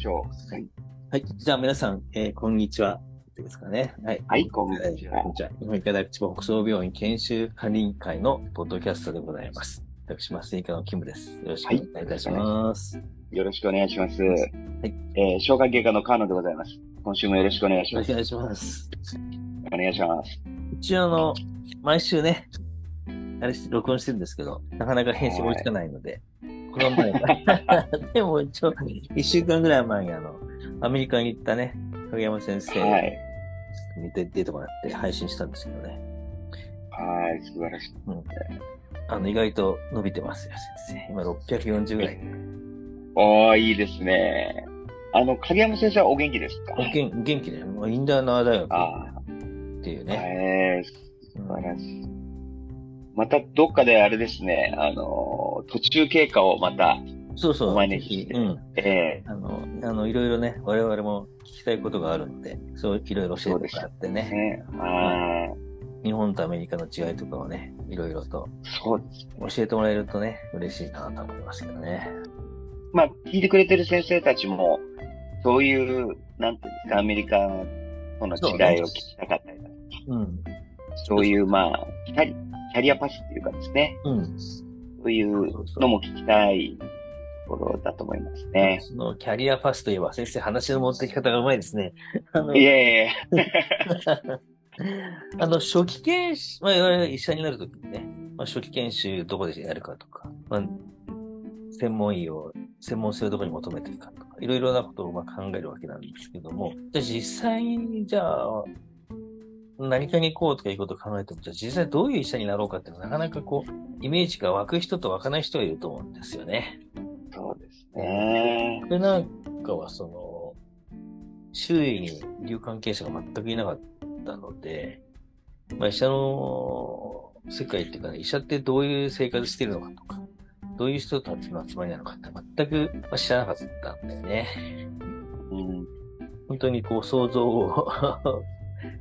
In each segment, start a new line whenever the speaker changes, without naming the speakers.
しょう。はい。
はい。じゃあ皆さん、えーこんにちは。ですかね。はい。
はい、こんにちは
こん。にちは。日本医科大学千葉北総病院研修管理委員会のポッドキャストでございます。私、麻酔科のキムです。よろしくお願いいたします。
よろしくお願いします。
い
えー、消化外科の川野でございます。今週もよろしくお願いします。
お願いします。
お願いします。
一応あの、毎週ね、あれし、録音してるんですけど、なかなか編集追いつかないので、この前、でも一応、一週間ぐらい前にあの、アメリカに行ったね、影山先生
はい。
に出出てもらって配信したんですけどね。
はい、素晴らしい。
あの、意外と伸びてますよ、先生。今640ぐらい。
おー、いいですね。あの、影山先生はお元気ですか？
お元元気で、もうインダーナー大学
あ
っていう
あ、
ね。
えー、素晴らしい。またどっかであれですね、あの、途中経過をまた、
そうそう。
お招きして
うん。
え
あの、あの、いろいろね、我々も聞きたいことがあるので、そういろいろ教えてもらって
ー、
ね、
ね、はい。
日本とアメリカの違いとかをね、いろいろと
そう。
教えてもらえるとね、嬉しいなと思いますけどね。
まあ、聞いてくれてる先生たちも、そういう、なんていうんですか、アメリカとの違いを聞きたかったりだとか、
うん。
そういう、まあ、キャリキャリアパスっていうかですね、
うん。
そういうのも聞きたいところだと思いますね。
そのキャリアパスといえば、先生、話の持ってき方がうまいですね。あの
いえいえ、
あの、初期研修、まあ、いわゆる医者になるときにね、まあ、初期研修どこでやるかとか、まあ、専門医を、専門性をどこに求めているかとか、いろいろなことをまあ考えるわけなんですけども、じゃあ実際に、じゃあ、何かに行こうとかいうことを考えても、じゃあ実際どういう医者になろうかっていうのはなかなかこう、イメージが湧く人と湧かない人がいると思うんですよね。
そうですね。
で、なんかはその、周囲に医療関係者が全くいなかったので、まあ、医者の世界っていうかね、医者ってどういう生活してるのかとか、どういう人たちの集まりなのかって全くまあ知らなかったんだよね。
うん、
本当にこう想像を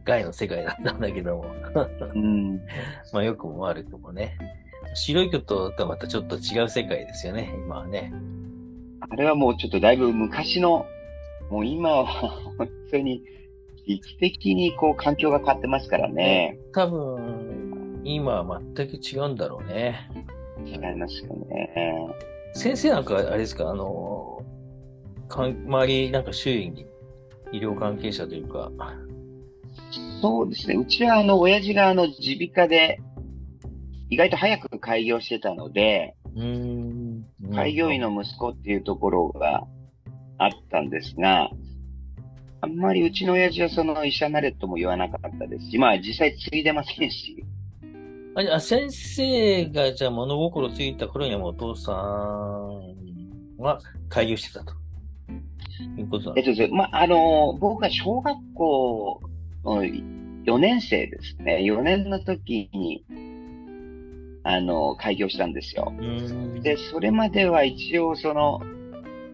外の世界だったんだけども、
うん、
まあ良くも悪くもね、白いこととはまたちょっと違う世界ですよね、今はね。
あれはもうちょっとだいぶ昔の、もう今は本当に劇的にこう環境が変わってますからね。
多分、今は全く違うんだろうね。
違いますよね。
先生なんかあれですか、あの、かん周り、なんか周囲に医療関係者というか、
そうですね。うちはあの、親父があの、耳鼻科で、意外と早く開業してたので、
うーん。
開業医の息子っていうところがあったんですが、あんまりうちの親父はその医者になれとも言わなかったですし、まあ実際継いでませんし、
あ先生がじゃあ物心ついた頃にはもうお父さんは開業してたと。いうことなんで
えっとですね、まあ、あの、僕が小学校の4年生ですね、4年の時に、あの、開業したんですよ。で、それまでは一応その、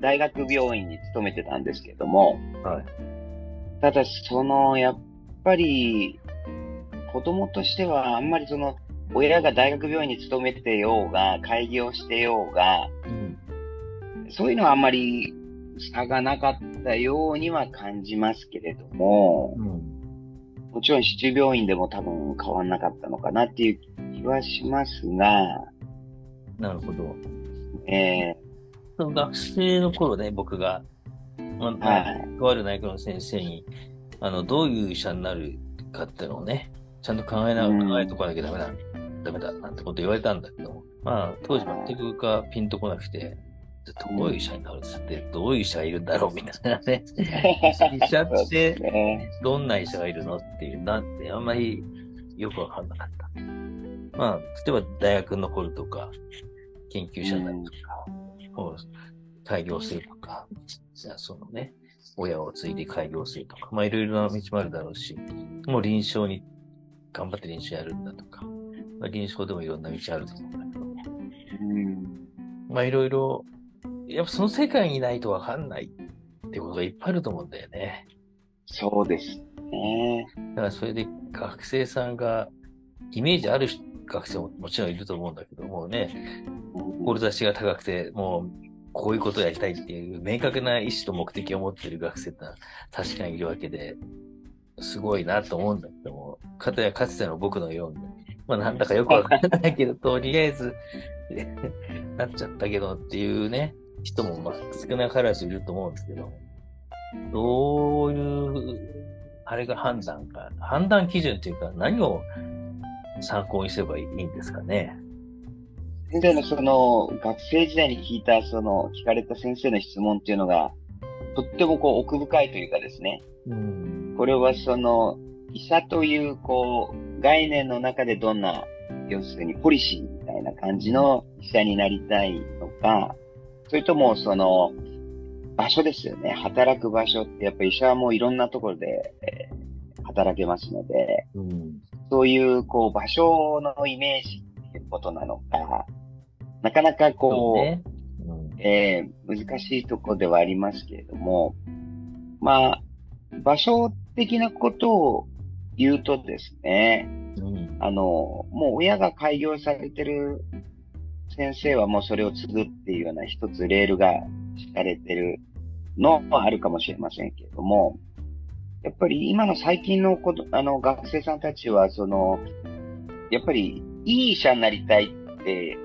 大学病院に勤めてたんですけども、
はい。
ただその、やっぱり、子供としてはあんまりその、親が大学病院に勤めてようが、開業してようが、
うん。
そういうのはあんまり差がなかったようには感じますけれども、
うん。
もちろん市中病院でも多分変わんなかったのかなっていう気はしますが、
なるほど。
え
その学生の頃ね、僕が、ま
ー、
あ、
はい。
とある内科の先生に、あの、どういう医者になるかっていうのをね、ちゃんと考えな、
うん。
考えとかなきゃダメだ、ダメだ、なんてこと言われたんだけども、まあ、当時全くかピンとこなくて、どういう医者になるんですって、どういう医者がいるんだろうみたいなね。医者って。どんな医者がいるのっていう、なんてあんまりよくわかんなかった。まあ、例えば大学残るとか、研究者になるとか、もう開業するとか、じゃあそのね、親を継いで開業するとか、まあいろいろな道もあるだろうし、もう臨床に、頑張って臨床やるんだとか、まあ、臨床でもいろんな道あると思うんだけど、
うん。
まあいろいろ、やっぱその世界にいないとわかんないってことがいっぱいあると思うんだよね。
そうですね。
だからそれで学生さんが、イメージある学生ももちろんいると思うんだけどもね、志が高くて、もうこういうことをやりたいっていう明確な意思と目的を持っている学生ってのは確かにいるわけで、すごいなと思うんだけども、かたやかつての僕のように、まあなんだかよくわからないけど、とりあえず なっちゃったけどっていうね、人もまあ少なからずいると思うんですけど、どういう、あれが判断か、判断基準っていうか何を参考にすればいいんですかね。
先生のその、学生時代に聞いた、その、聞かれた先生の質問っていうのが、とってもこう奥深いというかですね。
うん、
これはその、医者というこう、概念の中でどんな、要するにポリシーみたいな感じの医者になりたいのか、それともその、場所ですよね。働く場所ってやっぱり医者はもういろんなところで、えー、働けますので、
うん、
そういうこう場所のイメージっていうことなのか、なかなかこう、ね。うん、えー、難しいところではありますけれども、まあ、場所的なことを言うとですね、
うん、
あの、もう親が開業されてる先生はもうそれを継ぐっていうような一つレールが敷かれてるのもあるかもしれませんけれども、やっぱり今の最近のことあの学生さんたちは、その、やっぱりいい医者になりたいって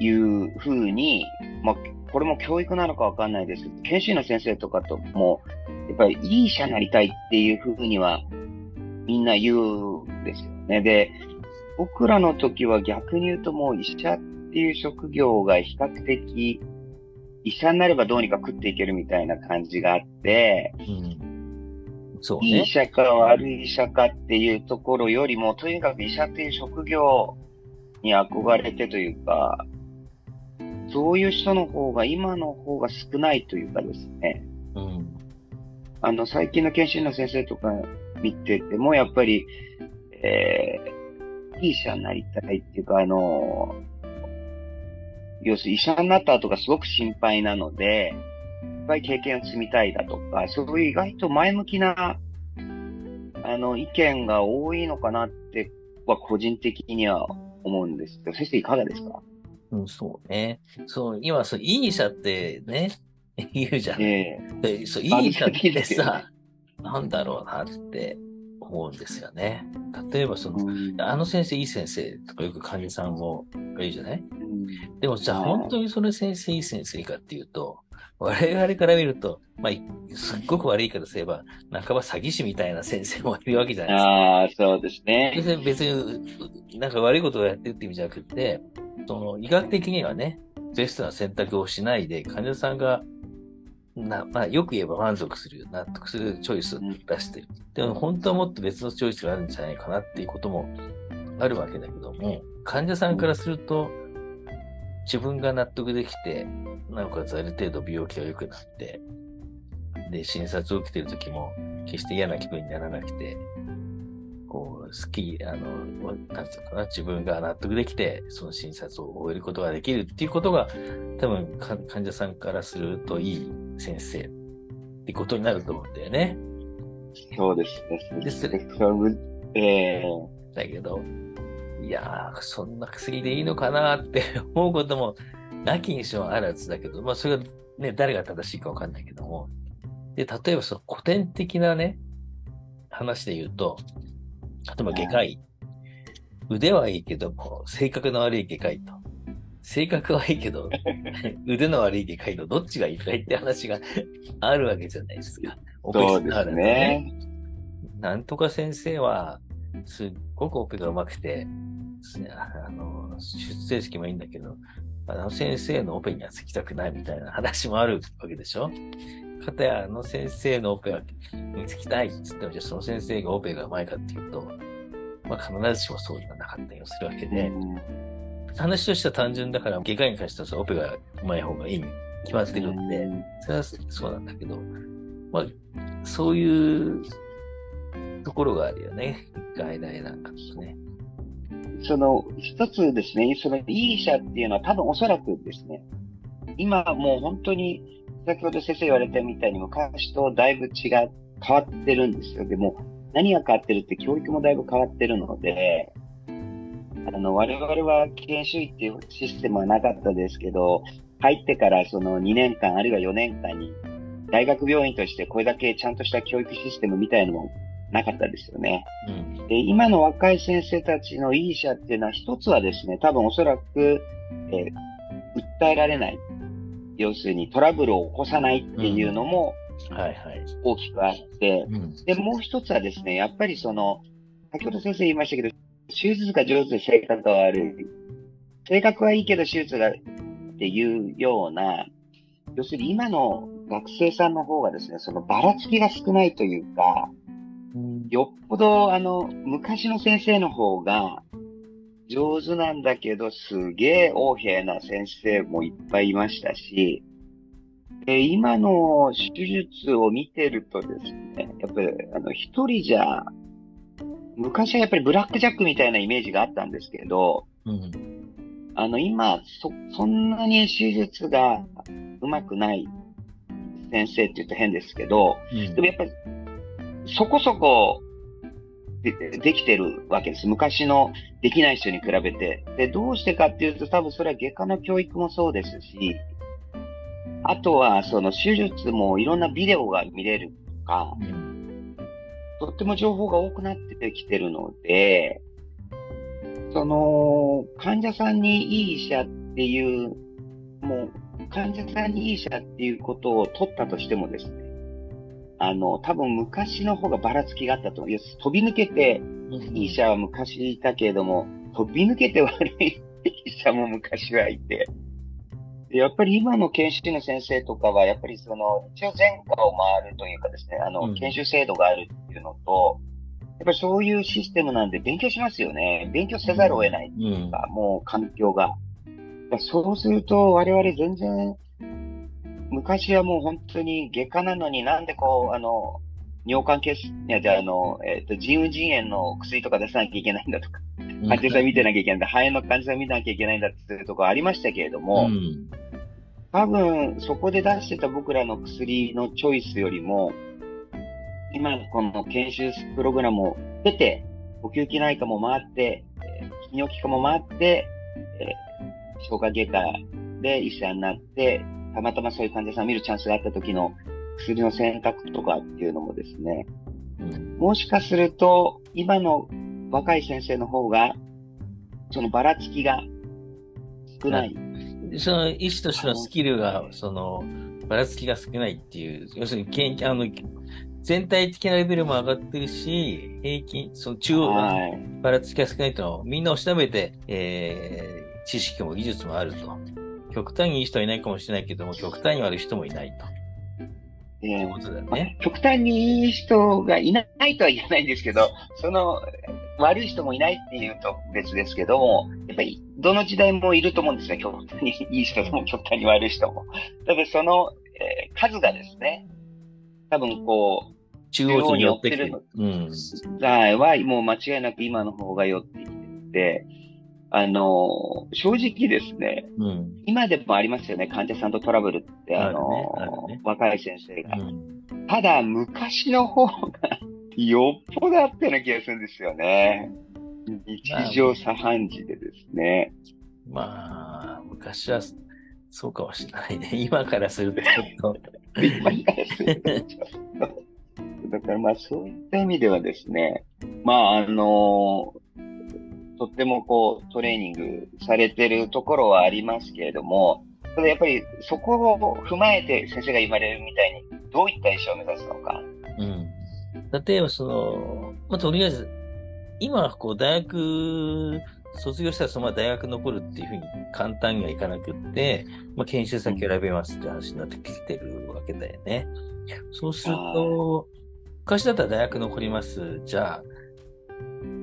いうふうに、まあ、これも教育なのかわかんないですけど、研修医の先生とかとも、やっぱりいい医者になりたいっていうふうには、みんな言うんですよね。で、僕らの時は逆に言うともう医者っていう職業が比較的、医者になればどうにか食っていけるみたいな感じがあって、
うんそう
ね、いい医者か悪い医者かっていうところよりも、とにかく医者っていう職業に憧れてというか、そういう人の方が今の方が少ないというかですね。
うん。
あの、最近の研修の先生とか見てても、やっぱり、えー、いい医者になりたいっていうか、あの、要するに医者になった後がすごく心配なので、いっぱい経験を積みたいだとか、そういう意外と前向きな、あの、意見が多いのかなっては個人的には思うんですけど、先生いかがですか？
うん、そうね。そう、今、そう、いい医者ってね、言うじゃん。
え
えそう、いい医者ってさ、なんだろうなって思うんですよね。例えば、その、うん、あの先生、いい先生とかよく患者さんもが言うじゃない、うん、でも、じゃあ、本当にその先生、いい先生かっていうと、我々から見ると、まあ、すっごく悪い言い方すれば、半ば詐欺師みたいな先生もいるわけじゃないですか。
ああ、そうですね。
別に、別に、なんか悪いことをやってるって意味じゃなくて、その医学的にはね、ベストな選択をしないで、患者さんが、なまあ、よく言えば満足する、納得するチョイスを出してる。でも本当はもっと別のチョイスがあるんじゃないかなっていうこともあるわけだけども、患者さんからすると、自分が納得できて、なおかつある程度病気が良くなって、で、診察を受けてる時も、決して嫌な気分にならなくて、こう、好き、あの、なんつうかな、自分が納得できて、その診察を終えることができるっていうことが、多分、患者さんからするといい先生ってことになると思うんだよね。
そうですね。
ですね。
え
ー、だけど、いやー、そんな薬でいいのかなって 思うことも、なきにしもあらずだけど、まあ、それがね、誰が正しいかわかんないけども。で、例えばその古典的なね、話で言うと、例えば外科医。腕はいいけども、性格の悪い外科医と。性格はいいけど、腕の悪い外科医のどっちがいいかいって話があるわけじゃないですか。
オペスターね。
なんとか先生は、すっごくオペが上手くて、あの、出成績もいいんだけど、あの先生のオペにはつきたくないみたいな話もあるわけでしょ？かたやあの先生のオペは見つきたいっつっても、じゃあその先生がオペがうまいかっていうと、まあ必ずしもそうではなかったりするわけで、話としては単純だから、外科医に関してはオペがうまい方がいいに決まってるん。で、それはそうなんだけど、まあ、そういうところがあるよね。外来なんかとね。
その、一つですね、その、いい医者っていうのは多分おそらくですね、今もう本当に先ほど先生言われたみたいに昔とだいぶ違う、変わってるんですよ。でも、何が変わってるって教育もだいぶ変わってるので、あの、我々は研修医っていうシステムはなかったですけど、入ってからその2年間あるいは4年間に大学病院としてこれだけちゃんとした教育システムみたいのもなかったですよね。うん、で今の若い先生たちのいい医者っていうのは一つはですね、多分おそらく、えー、訴えられない。要するにトラブルを起こさないっていうのも大きくあって、で、もう一つはですね、やっぱりその、先ほど先生言いましたけど、手術が上手で性格が悪い。性格はいいけど手術がっていうような、要するに今の学生さんの方がですね、そのばらつきが少ないというか、よっぽどあの、昔の先生の方が上手なんだけど、すげえ横柄な先生もいっぱいいましたし、で今の手術を見てるとですね、やっぱりあの一人じゃ、昔はやっぱりブラックジャックみたいなイメージがあったんですけど、うん、あの今そ、そんなに手術がうまくない先生って言うと変ですけど、うん、でもやっぱりそこそこでできてるわけです。昔のできない人に比べて。で、どうしてかっていうと、多分それは外科の教育もそうですし、あとはその手術もいろんなビデオが見れるとか、とっても情報が多くなってきてるので、その、患者さんにいい医者っていう、もう、患者さんにいい医者っていうことを取ったとしてもですね、あの、多分昔の方がばらつきがあったと思う。飛び抜けて、いい医者は昔いたけれども、飛び抜けて悪い医者も昔はいて、やっぱり今の研修の先生とかは、やっぱりその、一応前科を回るというかですね、あの、研修制度があるっていうのと、やっぱりそういうシステムなんで勉強しますよね。勉強せざるを得ないっていうか、もう環境が。そうすると、我々全然昔はもう本当に外科なのになんでこう、あの、尿管結、いや、じゃあ、あの、えっ、ー、と、腎盂腎炎の薬とか出さなきゃいけないんだとか、患者さん見てなきゃいけないんだ、肺炎の患者さん見なきゃいけないんだっていうところありましたけれども、うん、多分、そこで出してた僕らの薬のチョイスよりも、今、この研修プログラムを経て、呼吸器内科も回って、えー、泌尿器科も回って、えー、消化外科で医者になって、たまたまそういう患者さんを見るチャンスがあった時の薬の選択とかっていうのもですね、うん、もしかすると、今の若い先生の方が、そのばらつきが少ない。
その医師としてのスキルが、その、ばらつきが少ないっていう、要するに、研究、あの、全体的なレベルも上がってるし、平均、その中央がばらつきが少ないというのをみんなを調べて、えー、知識も技術もあると。極端にいい人はいないかもしれないけども、極端に悪い人もいないと。
えー、ことだね、極端にいい人がいないとは言えないんですけど、その悪い人もいないっていうと別ですけども、やっぱりどの時代もいると思うんですね。極端にいい人も極端に悪い人も。ただその、えー、数がですね、多分こう、
中央に寄ってる。
うん。はい、はもう間違いなく今の方が寄ってきてて、あの、正直ですね、うん、今でもありますよね、患者さんとトラブルって、あの、ねね、若い先生が。うん、ただ、昔の方がよっぽどあったような気がするんですよね。日常茶飯事でですね。
まあ、昔はそうかもしれないね。今からするとちょっと。今からするとちょっと。
だからまあそういった意味ではですね、まああのとってもこう、トレーニングされてるところはありますけれども、ただやっぱりそこを踏まえて先生が言われるみたいに、どういった医者を目指すのか。
うん。例えばその、まあ、とりあえず、今、こう、大学、卒業したらそのまま大学残るっていうふうに簡単にはいかなくって、まあ、研修先選べますって話になってきてるわけだよね。そうすると、昔だったら大学残ります。じゃあ、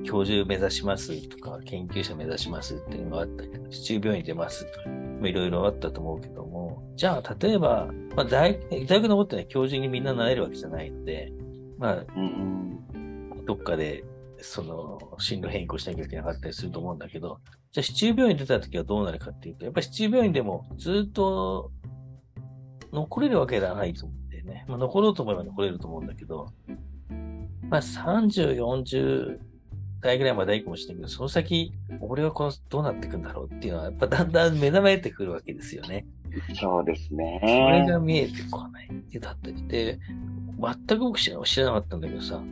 教授目指しますとか、研究者目指しますっていうのがあったけど、市中病院出ますとか、いろいろあったと思うけども、じゃあ、例えば、まあ大、大学のってね、教授にみんななれるわけじゃないので、まあ、うん、どっかで、その、進路変更しなきゃいけなかったりすると思うんだけど、じゃあ、市中病院出た時はどうなるかっていうと、やっぱり市中病院でもずっと残れるわけではないと思うんでね。まあ、残ろうと思えば残れると思うんだけど、まあ、30、40回ぐらいまではいいかもしれないけど、その先、俺はこのどうなっていくんだろうっていうのは、やっぱだんだん目覚めてくるわけですよね。
そうですね。
それが見えてこないってだったりで、全く僕知らなかったんだけどさ、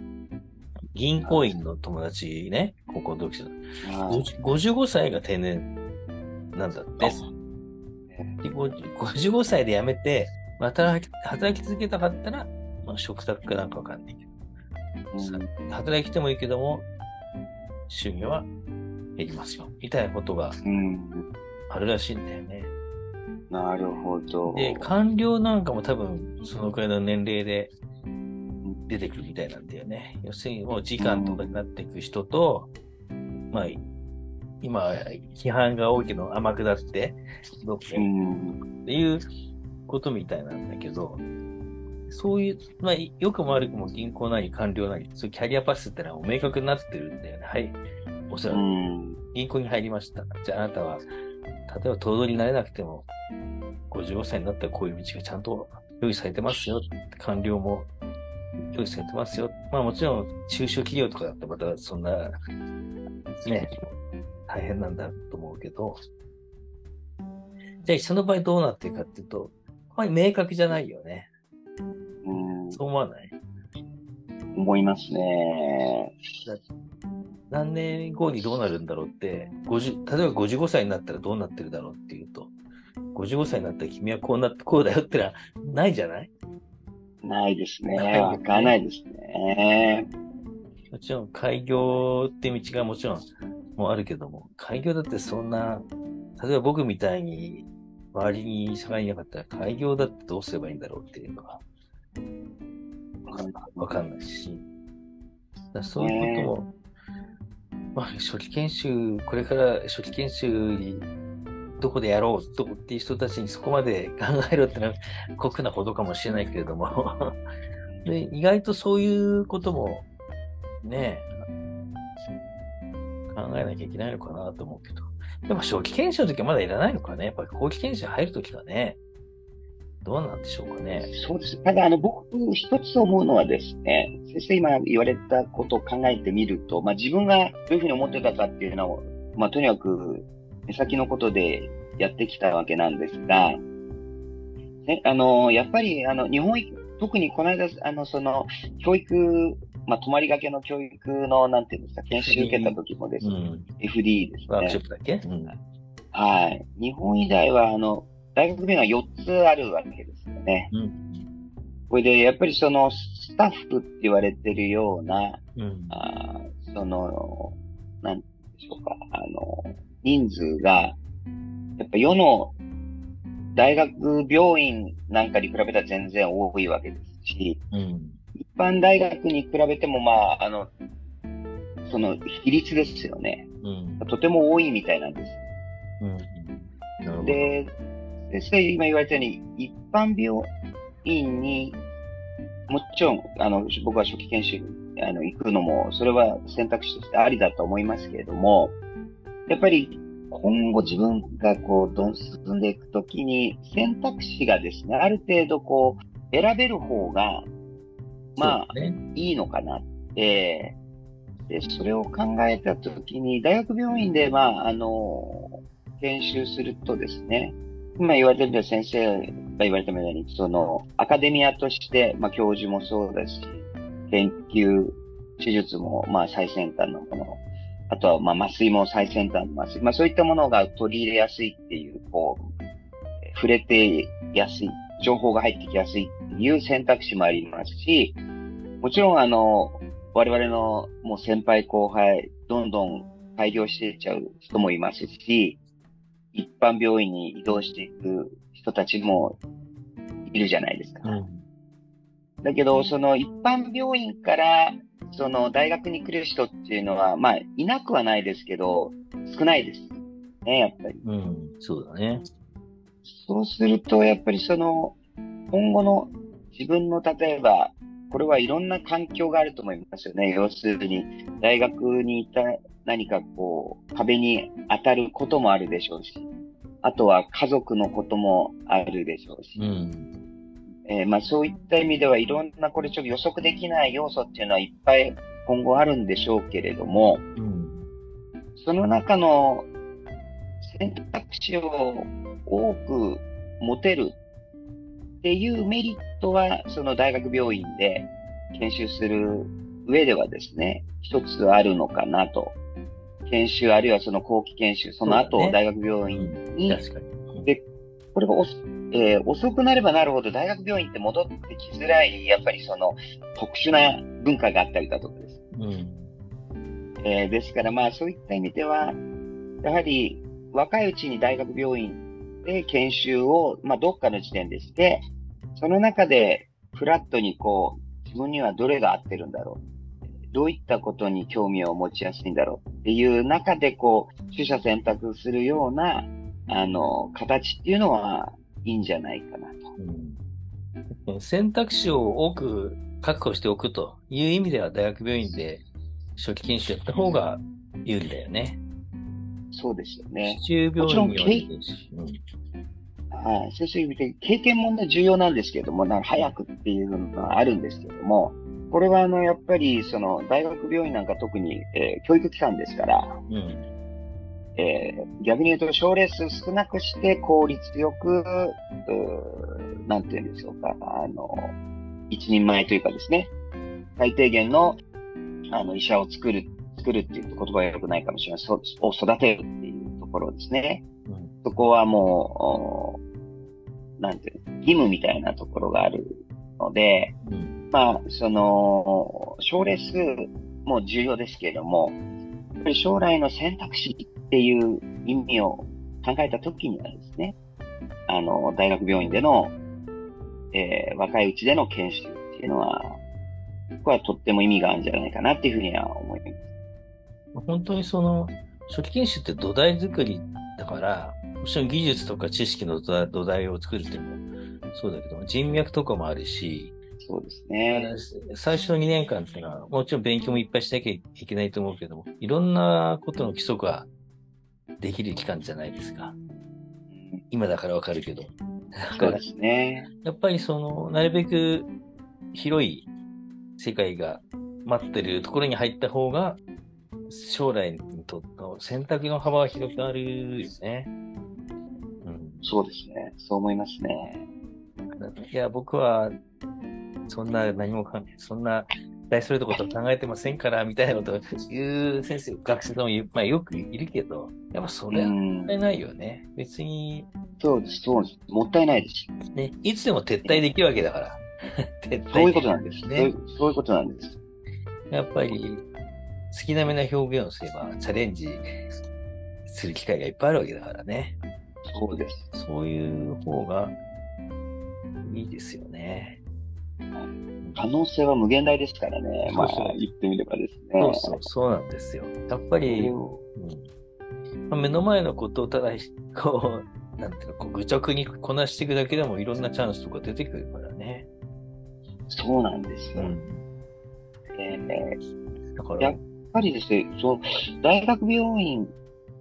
銀行員の友達ね、高校同期生
はい
55歳が定年なんだって。で50 55歳で辞めて、また働き働き続けたかったら、まあ、食卓かなんかわかんないけど、さ働いてもいいけども、収入は減りますよ。みたいなことが
うん。
あるらしいんだよね。
なるほど。
で、官僚なんかも多分、そのくらいの年齢で出てくるみたいなんだよね。要するにもう時間とかになっていく人と、まあ、今、批判が多いけど甘くなって、どっか
うん。
っていうことみたいなんだけど、そういう、まあ、良くも悪くも銀行なり官僚なり、そういうキャリアパスってのは明確になってるんだよね。はい。おそら
う
く
ん。
銀行に入りました。じゃああなたは、例えば頭取になれなくても、55歳になったらこういう道がちゃんと用意されてますよ。官僚も用意されてますよ。まあもちろん中小企業とかだってまたそんな、ね、大変なんだと思うけど、じゃあその場合どうなっていくかっていうと、あまり明確じゃないよね。
うん。
そう思わない？
思いますね。
何年後にどうなるんだろうって、50例えば55歳になったらどうなってるだろうっていうと、55歳になったら君はこうなって、こうだよってのはないじゃない？
ないですね。わかんないですね。
もちろん開業って道がもちろんもうあるけども、開業だってそんな、例えば僕みたいに周りに社会いなかったら開業だってどうすればいいんだろうっていうのはわかんない。し、そういうことも、まあ初期研修、これから初期研修にどこでやろうとっていう人たちにそこまで考えろってのは酷なことかもしれないけれども。で、意外とそういうこともねえ、考えなきゃいけないのかなと思うけど。でも初期研修の時はまだいらないのかね。やっぱり後期研修入る時はね、どうなんでしょうかね。
そうです。ただ、あの、僕、一つ思うのはですね、先生今言われたことを考えてみると、まあ自分がどういうふうに思ってたかっていうのを、まあとにかく、目先のことでやってきたわけなんですが、ね、あの、やっぱり、あの、日本育、特にこの間、あの、その、教育、まあ泊まりがけの教育の、なんていうんですか、研修受けた時もですね、
うん。
FD です
ワークショ
ね。
ップだっけ？うん。
はい。日本医大は、あの、大学病院が4つあるわけですよね。
うん。
これで、やっぱりその、スタッフって言われてるような、
うん。
あーその、なんでしょうか、あの、人数が、やっぱ世の大学病院なんかに比べたら全然多いわけですし、
うん。
一般大学に比べても、まあ、あの、その比率ですよね。
うん。
とても多いみたいなんです。
うん。
で、先生今言われたように、一般病院に、もちろん、あの、僕は初期研修にあの行くのも、それは選択肢としてありだと思いますけれども、やっぱり今後自分がこう、どん進んでいくときに、選択肢がですね、ある程度こう、選べる方が、まあ、
ね。
いいのかなって、で、それを考えたときに、大学病院で、まあ、あの、研修するとですね、今言われてる先生が言われたように、その、アカデミアとして、まあ、教授もそうだし、研究、手術も、まあ、最先端のもの、あとは、まあ、麻酔も最先端の麻酔、まあ、そういったものが取り入れやすいっていう、こう、触れてやすい、情報が入ってきやすいっていう選択肢もありますし、もちろん、あの、我々のもう先輩後輩、どんどん開業していっちゃう人もいますし、般病院に移動していく人たちもいるじゃないですか。
うん。
だけど、その一般病院から、その大学に来る人っていうのは、まあ、いなくはないですけど、少ないです。ね、やっぱり。
うん。そうだね。
そうすると、やっぱりその、今後の自分の、例えば、これはいろんな環境があると思いますよね。要するに、大学にいた何かこう、壁に当たることもあるでしょうし、あとは家族のこともあるでしょうし、
うん。
えーまあそういった意味ではいろんなこれちょっと予測できない要素っていうのはいっぱい今後あるんでしょうけれども、
うん。
その中の選択肢を多く持てるっていうメリットは、その大学病院で研修する上ではですね、一つあるのかなと。研修あるいはその後期研修、その後、大学病院に、
確かに。
で、これがおえー、遅くなればなるほど大学病院って戻ってきづらい、やっぱりその特殊な文化があったりだとかです。うんえー、ですからまあそういった意味では、やはり若いうちに大学病院で研修を、まあどっかの時点でして、その中でフラットにこう、自分にはどれが合ってるんだろう。どういったことに興味を持ちやすいんだろうっていう中でこう、取捨選択するような、あの、形っていうのはいいんじゃないかなと。
うん、選択肢を多く確保しておくという意味では大学病院で初期研修やった方が有利だよね。
そうですよね。
中病院には、
はい。そういう意味で経験もね、重要なんですけれども、なんか早くっていうのがあるんですけれども、これはあの、やっぱり、その、大学病院なんか特に、えー、教育機関ですから、うんえー、逆に言うと症例数少なくして効率よく、なんて言うんでしょうか、あの、一人前というかですね、最低限の、あの、医者を作る、作るっていう言葉は良くないかもしれない。そを育てるっていうところですね。うん、そこはもう、なんていう義務みたいなところがあるので、うん、まあ、その、症例数も重要ですけれども、将来の選択肢っていう意味を考えたときにはですね、あの、大学病院での、えー、若いうちでの研修っていうのは、ここはとっても意味があるんじゃないかなっていうふうには思います。
本当にその、初期研修って土台作りだから、もちろん技術とか知識の土台を作るっていうのそうだけど、人脈とかもあるし、
そうですね。
最初の2年間っていうのは、もちろん勉強もいっぱいしなきゃいけないと思うけども、いろんなことの基礎ができる期間じゃないですか。今だからわかるけど。
そうですね。
やっぱりその、なるべく広い世界が待ってるところに入った方が、将来にとっての選択の幅は広くなるよね。
うん、そうですね。そう思いますね。
いや、僕は、そんな何もかん、そんな大それたこと考えてませんから、みたいなことを言う先生、学生さんもまあ、よくいるけど、やっぱそれはもったいないよね。別に。
そうです、そうです。もったいないです。
ね、いつでも撤退できるわけだから。
撤 退そういうことなんですねそう。そういうことなんです。
やっぱり、好きなめな表現をすれば、チャレンジする機会がいっぱいあるわけだからね。
そうです。
そういう方がいいですよね。
可能性は無限大ですからね。まあ、言ってみればですね。
そうそう、そうなんですよ。やっぱり、うんまあ、目の前のことをただ、こう、なんていうの、こう愚直にこなしていくだけでもいろんなチャンスとか出てくるからね。
そうなんですよ。うん、えー、だからやっぱりですね、その大学病院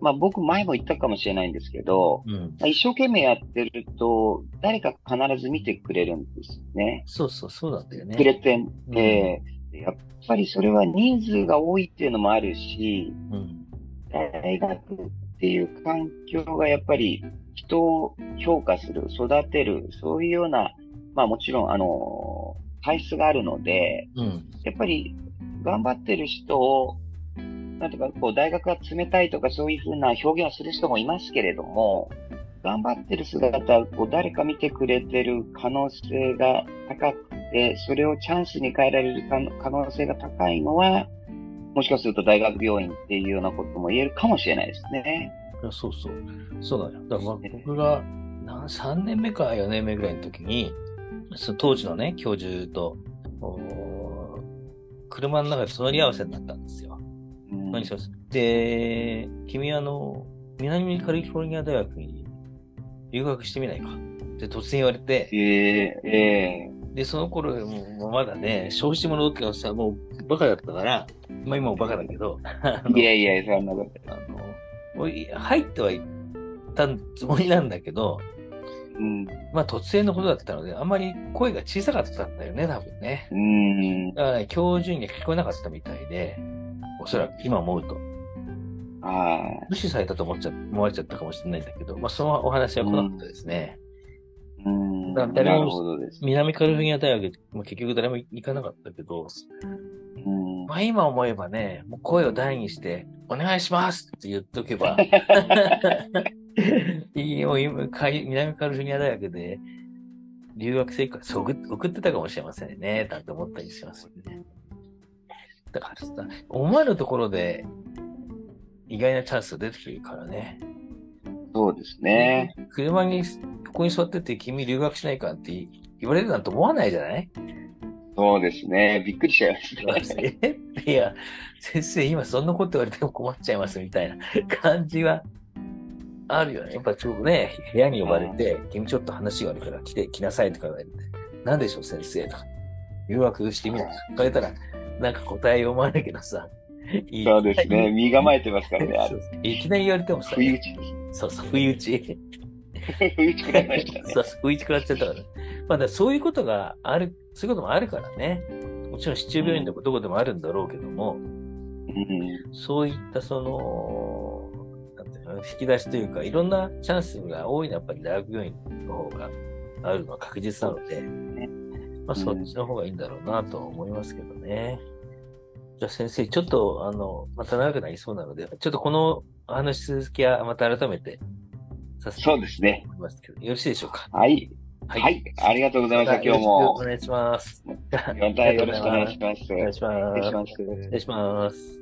まあ僕前も言ったかもしれないんですけど、うん、まあ、一生懸命やってると、誰か必ず見てくれるんですね。
そうそう、そうなんだよね。
くれて、うん、えー、やっぱりそれは人数が多いっていうのもあるし、うん、大学っていう環境がやっぱり人を評価する、育てる、そういうような、まあもちろん、あの、体質があるので、うん、やっぱり頑張ってる人をなんとか、こう、大学が冷たいとかそういうふうな表現をする人もいますけれども、頑張ってる姿こう誰か見てくれてる可能性が高くて、それをチャンスに変えられる可能性が高いのは、もしかすると大学病院っていうようなことも言えるかもしれないですね。
いやそうそう。そうだよ。だから僕が何3年目か4年目ぐらいの時に、その当時のね、教授と、車の中で隣り合わせになったんですよ。何しますで、君はあの、南カリフォルニア大学に留学してみないか？って突然言われて、
えー、え
ー、で、その頃もうまだね、消費してもらうってさ、もうバカだったから、まあ今もバカだけど、
いやいや、そんなこと。あ
の、入ってはいったつもりなんだけど、うん、まあ突然のことだったので、あんまり声が小さかったんだよね、多分ね。うん。だから、ね、教授には聞こえなかったみたいで、おそらく今思うと。無視されたと思っちゃ、思われちゃったかもしれないんだけど、まあそのお話は来なかったですね。
うん。
だ誰も
す。
南カリフォルニア大学、まあ、結局誰も行かなかったけど、
うん。
まあ今思えばね、もう声を大にして、お願いしますって言っとけば、南カリフォルニア大学で留学生活送っ送ってたかもしれませんね、なんて思ったりしますよね。だからさ、思わぬところで意外なチャンスが出てくるからね。
そうですね。
車に、ここに座ってて君留学しないかって言われるなんて思わないじゃない？
そうですね。びっくりしちゃいますね。
え？いや、先生、今そんなこと言われても困っちゃいますみたいな感じはあるよね。やっぱちょっとね、部屋に呼ばれて、君ちょっと話があるから来て、来なさいとか言われて、なんでしょう、先生とか。留学してみる聞かれたら、なんか答えようもないけどさ。い
そうですね。身構えてますからね。あれ
いきなり言われてもさ、
不意打ち。
そうそう、不意打ち。
不意打ち食らいましたね
そ。う不意打ち食らっちゃったからね。まあ、だそういうことがある、そういうこともあるからね。もちろん、市中病院でもどこでもあるんだろうけども、
うん。
そういったその、なんていうの、引き出しというか、いろんなチャンスが多いのはやっぱり大学病院の方があるのは確実なので、まあそっちの方がいいんだろうなとは思いますけどね。じゃあ先生、ちょっとあの、また長くなりそうなので、ちょっとこの話続きはまた改めてさせて
そうですね。
ますけど、よろしいでしょうか？
はい。
は
はい。ありがとうございました、今日
よろしくお
も。
願いします。
またよろしくお願いします。
お願いします。
失礼します。
失礼します。